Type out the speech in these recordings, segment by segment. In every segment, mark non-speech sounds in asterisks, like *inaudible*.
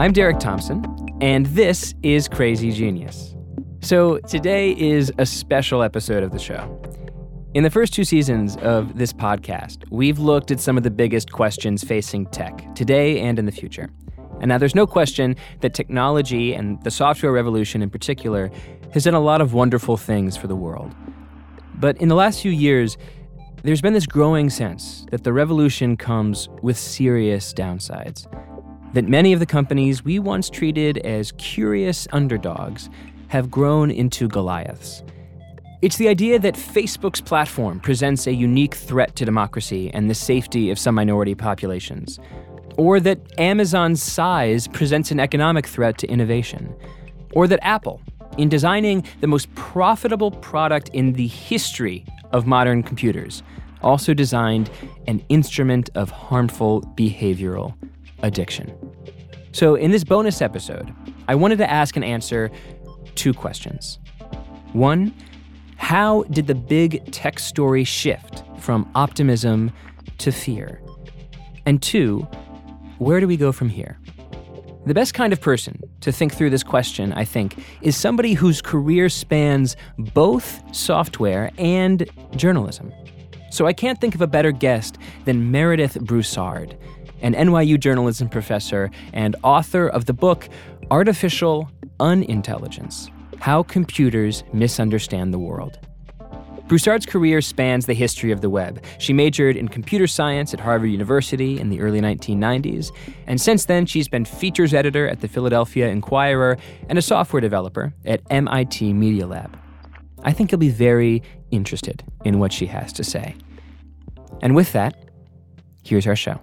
I'm Derek Thompson, and this is Crazy Genius. So, today is a special episode of the show. In the first two seasons of this podcast, we've looked at some of the biggest questions facing tech today and in the future. And now there's no question that technology and the software revolution in particular has done a lot of wonderful things for the world. But in the last few years, there's been this growing sense that the revolution comes with serious downsides. That many of the companies we once treated as curious underdogs have grown into Goliaths. It's the idea that Facebook's platform presents a unique threat to democracy and the safety of some minority populations. Or that Amazon's size presents an economic threat to innovation. Or that Apple, in designing the most profitable product in the history of modern computers, also designed an instrument of harmful behavioral addiction. So, in this bonus episode, I wanted to ask and answer two questions. One, how did the big tech story shift from optimism to fear? And two, where do we go from here? The best kind of person to think through this question, I think, is somebody whose career spans both software and journalism. So I can't think of a better guest than Meredith Broussard, an NYU journalism professor and author of the book Artificial Unintelligence How Computers Misunderstand the World. Broussard's career spans the history of the web. She majored in computer science at Harvard University in the early 1990s, and since then she's been features editor at the Philadelphia Inquirer and a software developer at MIT Media Lab. I think you'll be very interested in what she has to say. And with that, here's our show.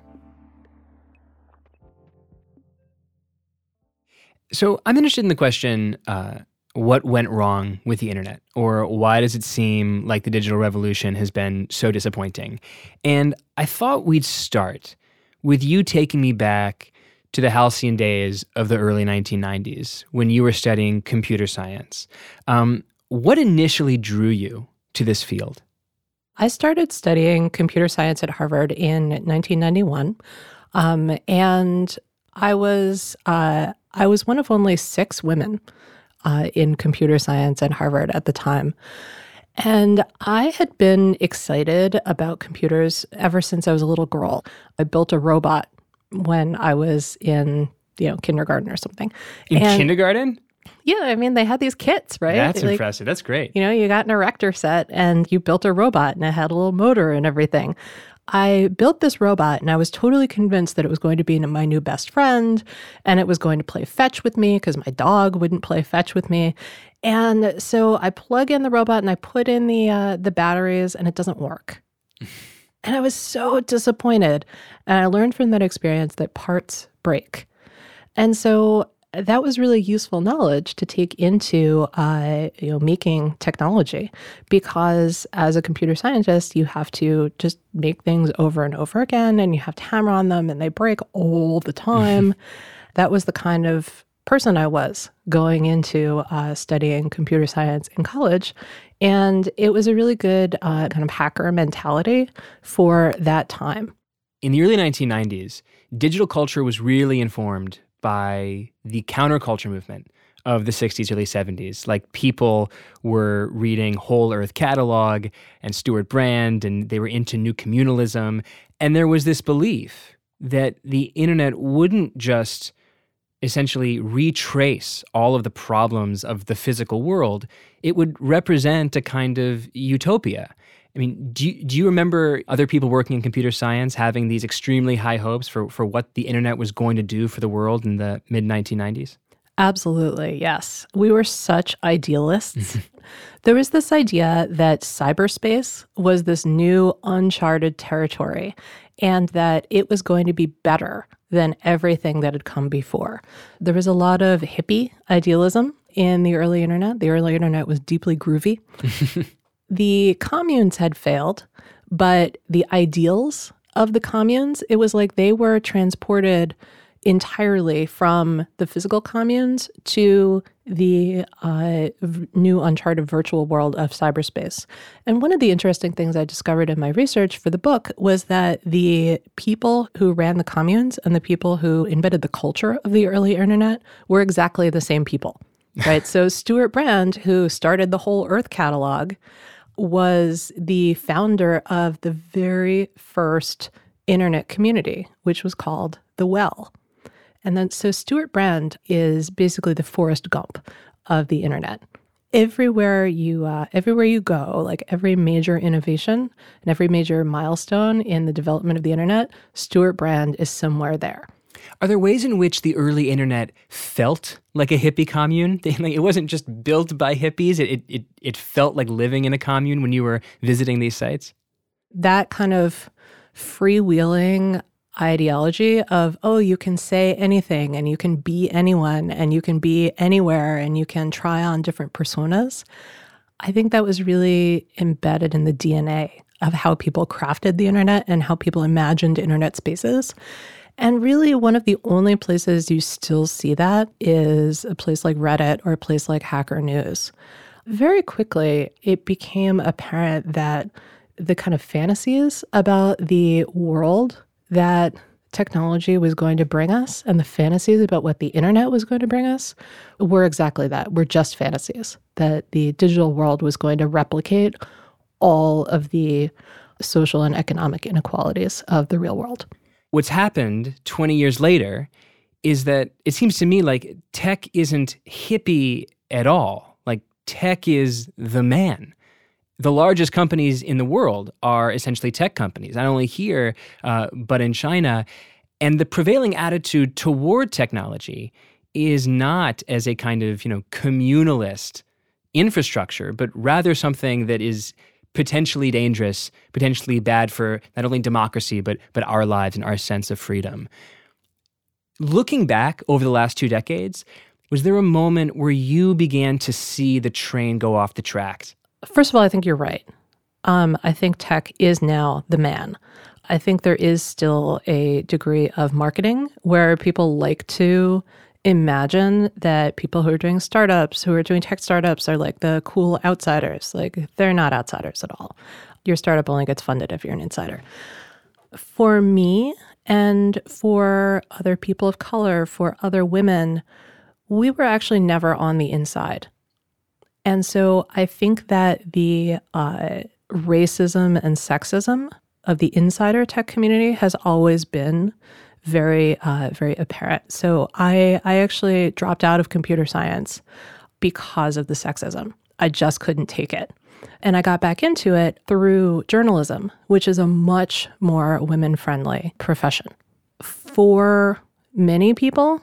So I'm interested in the question uh, what went wrong with the internet? Or why does it seem like the digital revolution has been so disappointing? And I thought we'd start with you taking me back to the halcyon days of the early 1990s when you were studying computer science. Um, what initially drew you to this field? I started studying computer science at Harvard in 1991, um, and I was uh, I was one of only six women uh, in computer science at Harvard at the time. And I had been excited about computers ever since I was a little girl. I built a robot when I was in, you know, kindergarten or something. In and kindergarten? Yeah, I mean, they had these kits, right? That's like, impressive. That's great. You know, you got an erector set and you built a robot and it had a little motor and everything. I built this robot and I was totally convinced that it was going to be my new best friend and it was going to play fetch with me because my dog wouldn't play fetch with me. And so I plug in the robot and I put in the uh, the batteries and it doesn't work. *laughs* and I was so disappointed. And I learned from that experience that parts break. And so that was really useful knowledge to take into uh, you know making technology. Because as a computer scientist you have to just make things over and over again and you have to hammer on them and they break all the time. *laughs* That was the kind of person i was going into uh, studying computer science in college. And it was a really good uh, kind of hacker mentality for that time. In the early 1990s digital culture was really informed by the counterculture movement of the 60s, early 70s. Like people were reading Whole Earth Catalog and Stewart Brand, and they were into new communalism. And there was this belief that the internet wouldn't just essentially retrace all of the problems of the physical world, it would represent a kind of utopia. I mean, do you, do you remember other people working in computer science having these extremely high hopes for, for what the internet was going to do for the world in the mid 1990s? Absolutely, yes. We were such idealists. Mm-hmm. *laughs* there was this idea that cyberspace was this new uncharted territory and that it was going to be better than everything that had come before. There was a lot of hippie idealism in the early internet. The early internet was deeply groovy. *laughs* the communes had failed, but the ideals of the communes, it was like they were transported entirely from the physical communes to the uh, v- new uncharted virtual world of cyberspace. And one of the interesting things I discovered in my research for the book was that the people who ran the communes and the people who invented the culture of the early internet were exactly the same people. Right. *laughs* so Stewart Brand, who started the whole Earth catalog, was the founder of the very first internet community, which was called The Well. And then, so Stewart Brand is basically the Forrest Gump of the internet. Everywhere you, uh, everywhere you go, like every major innovation and every major milestone in the development of the internet, Stewart Brand is somewhere there. Are there ways in which the early internet felt like a hippie commune? *laughs* like it wasn't just built by hippies. It, it it felt like living in a commune when you were visiting these sites. That kind of freewheeling ideology of oh you can say anything and you can be anyone and you can be anywhere and you can try on different personas. I think that was really embedded in the DNA of how people crafted the internet and how people imagined internet spaces. And really, one of the only places you still see that is a place like Reddit or a place like Hacker News. Very quickly, it became apparent that the kind of fantasies about the world that technology was going to bring us and the fantasies about what the internet was going to bring us were exactly that. Were just fantasies, that the digital world was going to replicate all of the social and economic inequalities of the real world what's happened 20 years later is that it seems to me like tech isn't hippie at all. Like tech is the man. The largest companies in the world are essentially tech companies, not only here, uh, but in China. And the prevailing attitude toward technology is not as a kind of, you know, communalist infrastructure, but rather something that is potentially dangerous, potentially bad for not only democracy, but, but our lives and our sense of freedom. Looking back over the last two decades, was there a moment where you began to see the train go off the tracks? First of all, I think you're right. Um, I think tech is now the man. I think there is still a degree of marketing where people like to imagine that people who are doing startups, who are doing tech startups, are like the cool outsiders. Like they're not outsiders at all. Your startup only gets funded if you're an insider. For me and for other people of color, for other women, we were actually never on the inside. And so I think that the uh, racism and sexism of the insider tech community has always been very, uh, very apparent. So I, I actually dropped out of computer science because of the sexism. I just couldn't take it. And I got back into it through journalism, which is a much more women friendly profession. For many people,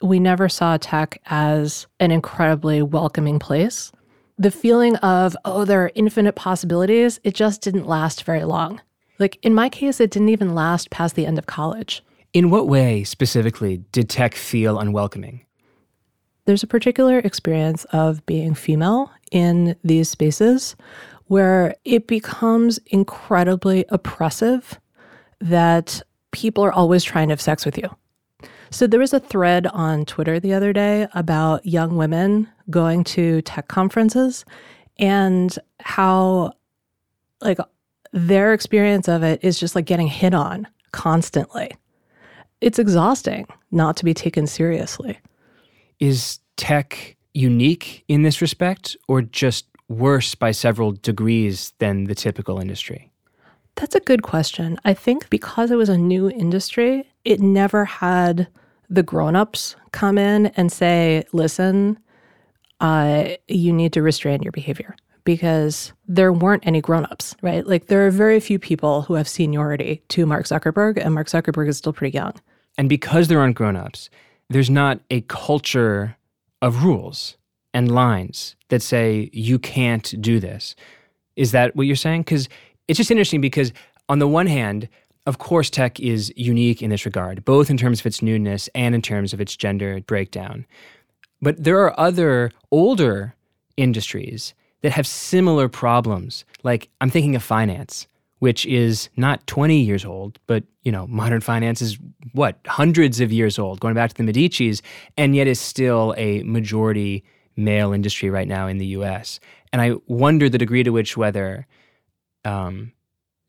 we never saw tech as an incredibly welcoming place. The feeling of, oh, there are infinite possibilities, it just didn't last very long. Like in my case, it didn't even last past the end of college. In what way specifically did tech feel unwelcoming? There's a particular experience of being female in these spaces where it becomes incredibly oppressive that people are always trying to have sex with you. So there was a thread on Twitter the other day about young women going to tech conferences and how like their experience of it is just like getting hit on constantly it's exhausting not to be taken seriously. Is tech unique in this respect or just worse by several degrees than the typical industry? That's a good question. I think because it was a new industry, it never had the grown-ups come in and say, "Listen, uh, you need to restrain your behavior." Because there weren't any grown-ups, right? Like there are very few people who have seniority to Mark Zuckerberg, and Mark Zuckerberg is still pretty young. And because there aren't grown-ups, there's not a culture of rules and lines that say you can't do this. Is that what you're saying? Because it's just interesting because on the one hand, of course, tech is unique in this regard, both in terms of its newness and in terms of its gender breakdown. But there are other older industries that have similar problems. Like I'm thinking of finance, which is not 20 years old, but you know, modern finance is what, hundreds of years old, going back to the Medicis, and yet is still a majority male industry right now in the US. And I wonder the degree to which whether um,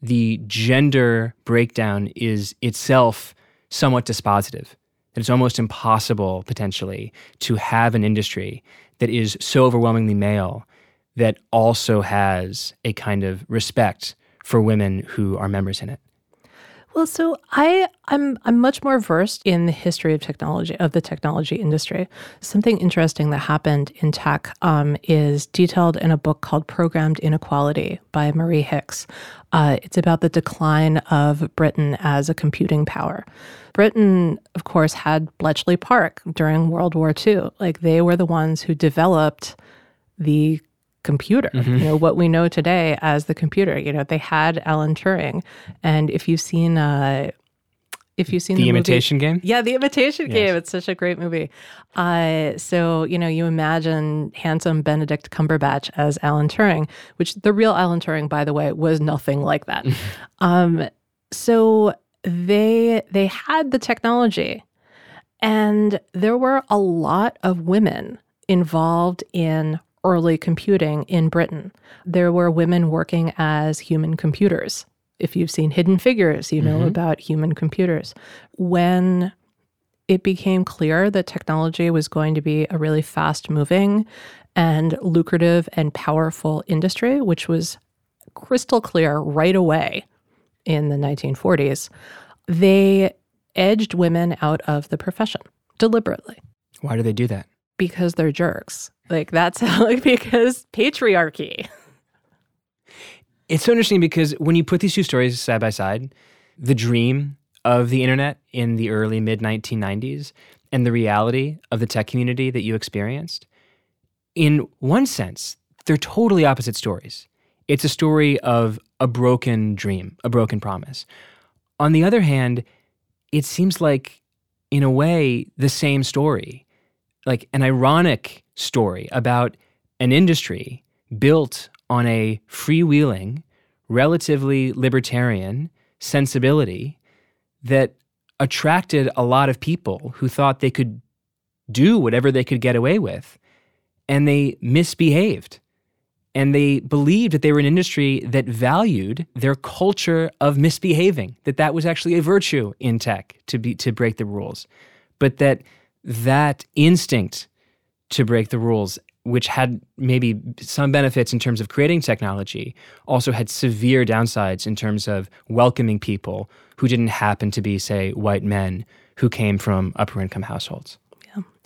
the gender breakdown is itself somewhat dispositive. That it's almost impossible, potentially, to have an industry that is so overwhelmingly male that also has a kind of respect for women who are members in it. Well, so I I'm I'm much more versed in the history of technology of the technology industry. Something interesting that happened in tech um, is detailed in a book called Programmed Inequality by Marie Hicks. Uh, it's about the decline of Britain as a computing power. Britain, of course, had Bletchley Park during World War II. Like they were the ones who developed the computer, mm-hmm. you know, what we know today as the computer. You know, they had Alan Turing. And if you've seen uh if you've seen the, the imitation movie, game yeah the imitation yes. game it's such a great movie uh, so you know you imagine handsome benedict cumberbatch as alan turing which the real alan turing by the way was nothing like that *laughs* um, so they they had the technology and there were a lot of women involved in early computing in Britain. There were women working as human computers. If you've seen Hidden Figures, you know mm-hmm. about human computers. When it became clear that technology was going to be a really fast moving and lucrative and powerful industry, which was crystal clear right away in the 1940s, they edged women out of the profession deliberately. Why do they do that? Because they're jerks. Like that's *laughs* how, like, because patriarchy. It's so interesting because when you put these two stories side by side, the dream of the internet in the early mid 1990s and the reality of the tech community that you experienced, in one sense, they're totally opposite stories. It's a story of a broken dream, a broken promise. On the other hand, it seems like, in a way, the same story, like an ironic story about an industry built on a freewheeling, relatively libertarian sensibility that attracted a lot of people who thought they could do whatever they could get away with. And they misbehaved. And they believed that they were an industry that valued their culture of misbehaving, that that was actually a virtue in tech to, be, to break the rules. But that that instinct to break the rules, which had maybe some benefits in terms of creating technology, also had severe downsides in terms of welcoming people who didn't happen to be, say, white men who came from upper income households.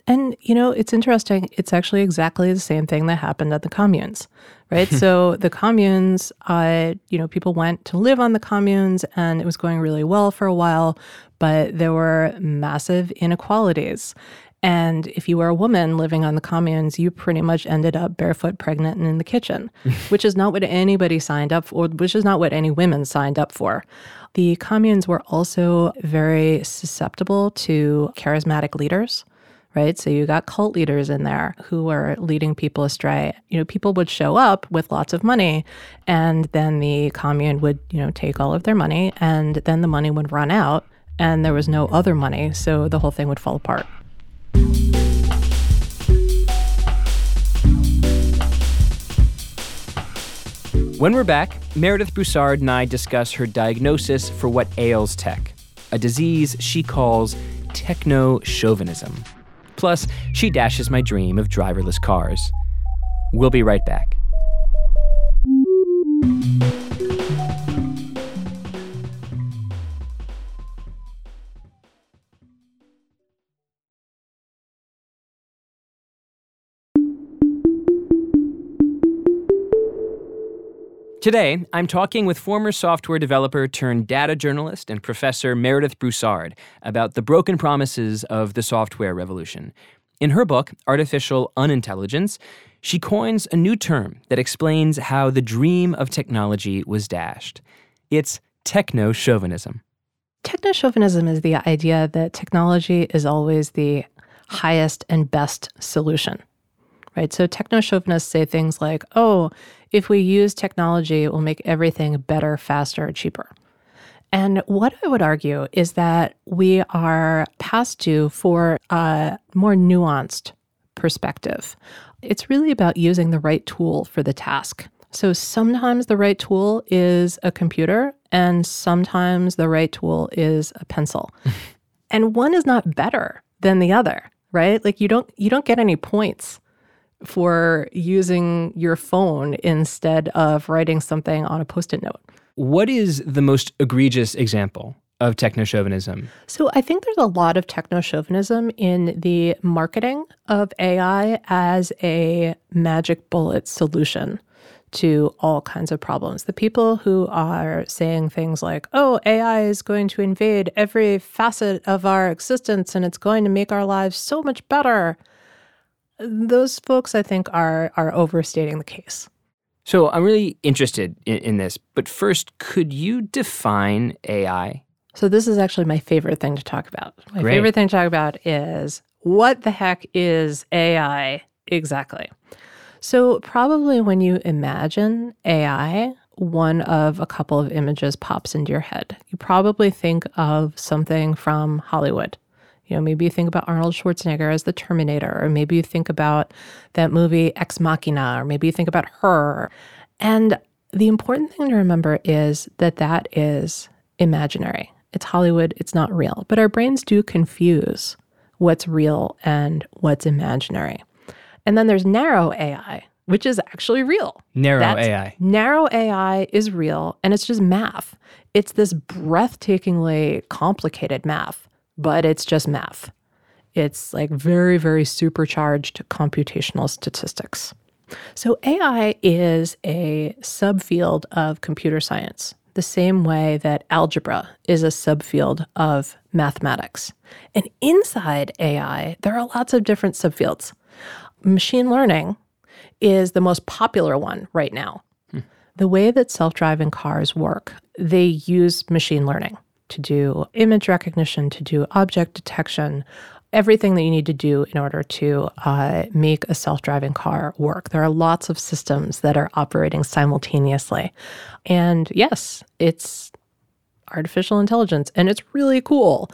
And, you know, it's interesting. It's actually exactly the same thing that happened at the communes, right? *laughs* so the communes, uh, you know, people went to live on the communes and it was going really well for a while, but there were massive inequalities. And if you were a woman living on the communes, you pretty much ended up barefoot, pregnant, and in the kitchen, *laughs* which is not what anybody signed up for, which is not what any women signed up for. The communes were also very susceptible to charismatic leaders right? So you got cult leaders in there who were leading people astray. You know, people would show up with lots of money and then the commune would, you know, take all of their money and then the money would run out and there was no other money, so the whole thing would fall apart. When we're back, Meredith Broussard and I discuss her diagnosis for what ails tech, a disease she calls techno chauvinism. Plus, she dashes my dream of driverless cars. We'll be right back. Today, I'm talking with former software developer turned data journalist and professor Meredith Broussard about the broken promises of the software revolution. In her book, Artificial Unintelligence, she coins a new term that explains how the dream of technology was dashed. It's techno chauvinism. Techno chauvinism is the idea that technology is always the highest and best solution right? So techno chauvinists say things like, oh, if we use technology, it will make everything better, faster, cheaper. And what I would argue is that we are past due for a more nuanced perspective. It's really about using the right tool for the task. So sometimes the right tool is a computer, and sometimes the right tool is a pencil. *laughs* and one is not better than the other, right? Like you don't you don't get any points for using your phone instead of writing something on a post-it note. What is the most egregious example of techno chauvinism? So I think there's a lot of techno chauvinism in the marketing of AI as a magic bullet solution to all kinds of problems. The people who are saying things like, oh, AI is going to invade every facet of our existence and it's going to make our lives so much better. Those folks, I think, are, are overstating the case. So I'm really interested in, in this, but first, could you define AI? So this is actually my favorite thing to talk about. My Great. favorite thing to talk about is what the heck is AI exactly? So probably when you imagine AI, one of a couple of images pops into your head. You probably think of something from Hollywood. You know, maybe you think about Arnold Schwarzenegger as the Terminator, or maybe you think about that movie Ex Machina, or maybe you think about her. And the important thing to remember is that that is imaginary. It's Hollywood, it's not real. But our brains do confuse what's real and what's imaginary. And then there's narrow AI, which is actually real. Narrow That's- AI. Narrow AI is real and it's just math. It's this breathtakingly complicated math, but it's just math. It's like very, very supercharged computational statistics. So AI is a subfield of computer science, the same way that algebra is a subfield of mathematics. And inside AI, there are lots of different subfields. Machine learning is the most popular one right now. Hmm. The way that self driving cars work, they use machine learning to do image recognition, to do object detection, everything that you need to do in order to uh, make a self driving car work. There are lots of systems that are operating simultaneously. And yes, it's artificial intelligence and it's really cool,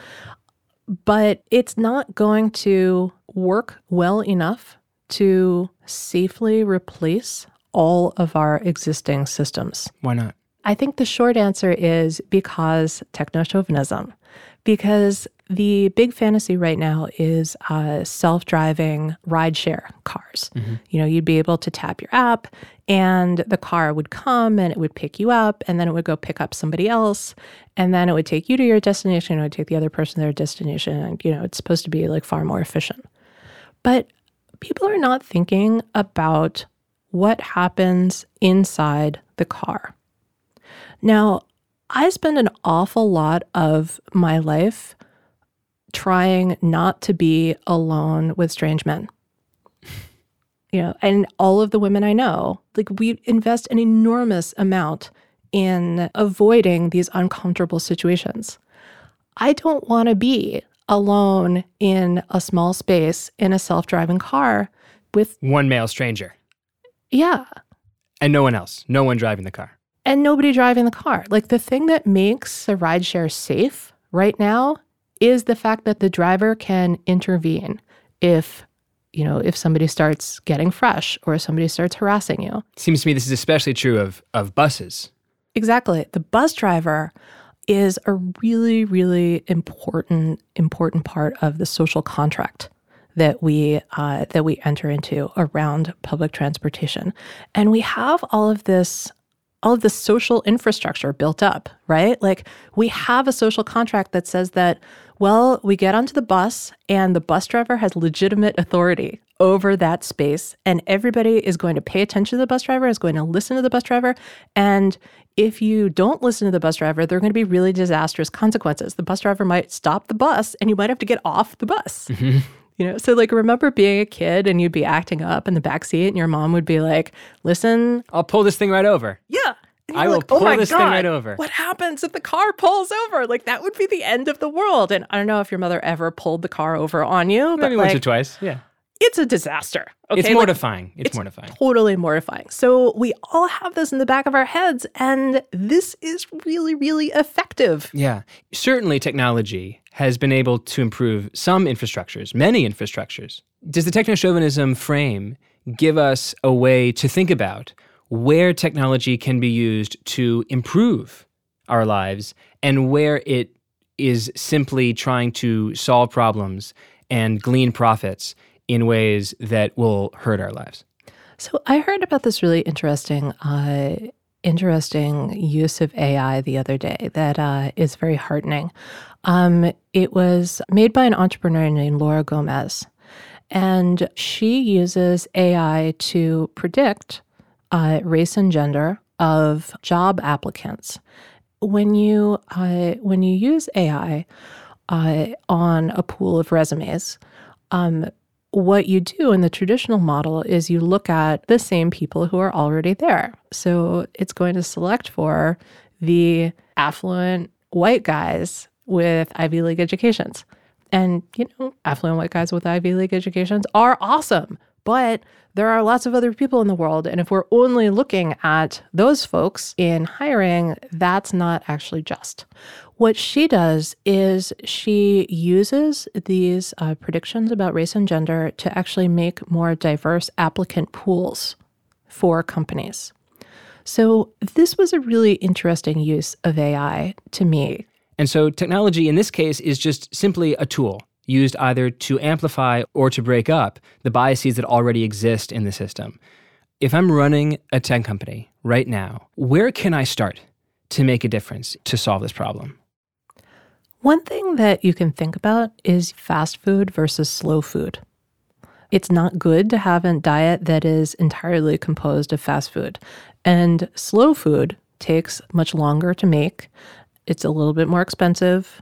but it's not going to work well enough to safely replace all of our existing systems. Why not? I think the short answer is because techno chauvinism. Because the big fantasy right now is uh, self driving rideshare cars. You know, you'd be able to tap your app and the car would come and it would pick you up and then it would go pick up somebody else and then it would take you to your destination it would take the other person to their destination. And, you know, it's supposed to be like far more efficient. But people are not thinking about what happens inside the car. Now, I spend an awful lot of my life trying not to be alone with strange men. You know, and all of the women I know, like we invest an enormous amount in avoiding these uncomfortable situations. I don't want to be alone in a small space in a self driving car with, One male stranger yeah, and no one else. No one driving the car. And nobody driving the car. Like the thing that makes a rideshare safe right now is the fact that the driver can intervene if, you know, if somebody starts getting fresh or somebody starts harassing you. Seems to me this is especially true of, of buses. Exactly. The bus driver is a really, really important, important part of the social contract that we uh, that we enter into around public transportation, and we have all of this. All of this social infrastructure built up, right? Like we have a social contract that says that, well, we get onto the bus and the bus driver has legitimate authority over that space, and everybody is going to pay attention to the bus driver, is going to listen to the bus driver. And if you don't listen to the bus driver, there are going to be really disastrous consequences. The bus driver might stop the bus and you might have to get off the bus. Mm-hmm. You know, so like remember being a kid and you'd be acting up in the back seat and your mom would be like, listen, I'll pull this thing right over. yeah. I will like, "Oh pull my this thing right over." What happens if the car pulls over? Like that would be the end of the world. And I don't know if your mother ever pulled the car over on you, but Maybe once or twice. Yeah. It's a disaster. Okay? It's Like, mortifying. it's, it's mortifying. totally mortifying. So we all have this in the back of our heads, and this is really, really effective. Yeah. Certainly, technology has been able to improve some infrastructures, many infrastructures. Does the techno chauvinism frame give us a way to think about where technology can be used to improve our lives and where it is simply trying to solve problems and glean profits in ways that will hurt our lives? So I heard about this really interesting, uh, interesting use of AI the other day that uh, is very heartening. Um, it was made by an entrepreneur named Laura Gomez, and she uses AI to predict uh, race and gender of job applicants. When you uh, when you use AI uh, on a pool of resumes, um, what you do in the traditional model is you look at the same people who are already there. So it's going to select for the affluent white guys with Ivy League educations. And, you know, affluent white guys with Ivy League educations are awesome, but there are lots of other people in the world. And if we're only looking at those folks in hiring, that's not actually just. What she does is she uses these uh, predictions about race and gender to actually make more diverse applicant pools for companies. So, this was a really interesting use of AI to me And so technology in this case is just simply a tool used either to amplify or to break up the biases that already exist in the system. If I'm running a tech company right now, where can I start to make a difference to solve this problem? One thing that you can think about is fast food versus slow food. It's not good to have a diet that is entirely composed of fast food. And slow food takes much longer to make. It's a little bit more expensive,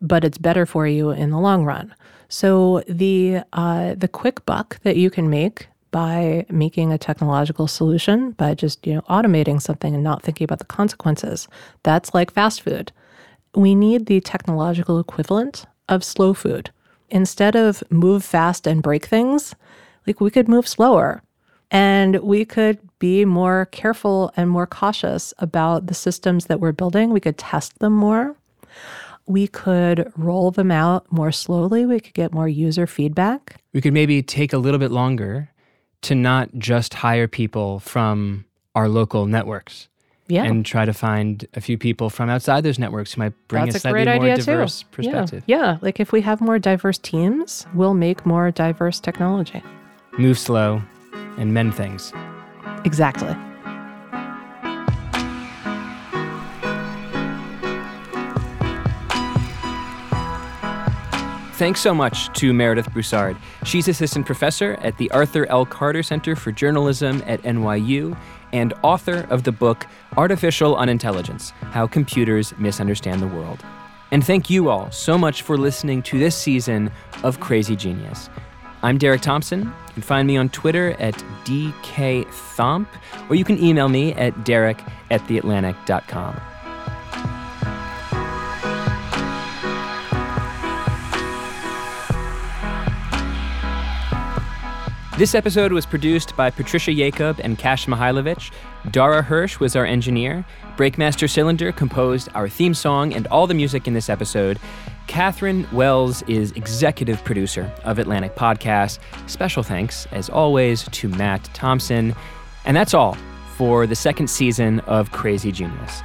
but it's better for you in the long run. So the uh, the quick buck that you can make by making a technological solution by just you know automating something and not thinking about the consequences, that's like fast food we need the technological equivalent of slow food. Instead of move fast and break things, like we could move slower and we could be more careful and more cautious about the systems that we're building. We could test them more. We could roll them out more slowly. We could get more user feedback. We could maybe take a little bit longer to not just hire people from our local networks Yeah. and try to find a few people from outside those networks who might bring That's a a slightly great more idea, too. diverse Yeah. perspective. Yeah. Like if we have more diverse teams, we'll make more diverse technology. Move slow and mend things. Exactly. Thanks so much to Meredith Broussard. She's assistant professor at the Arthur L. Carter Center for Journalism at NYU and author of the book Artificial Unintelligence How Computers Misunderstand the World. And thank you all so much for listening to this season of Crazy Genius. I'm Derek Thompson. You can find me on Twitter at DKThomp, or you can email me at derek at theatlantic.com. This episode was produced by Patricia Jacob and Kasia Mihailovic. Dara Hirsch was our engineer. Breakmaster Cylinder composed our theme song and all the music in this episode. Catherine Wells is executive producer of Atlantic Podcast. Special thanks, as always, to Matt Thompson. And that's all for the second season of Crazy Genius.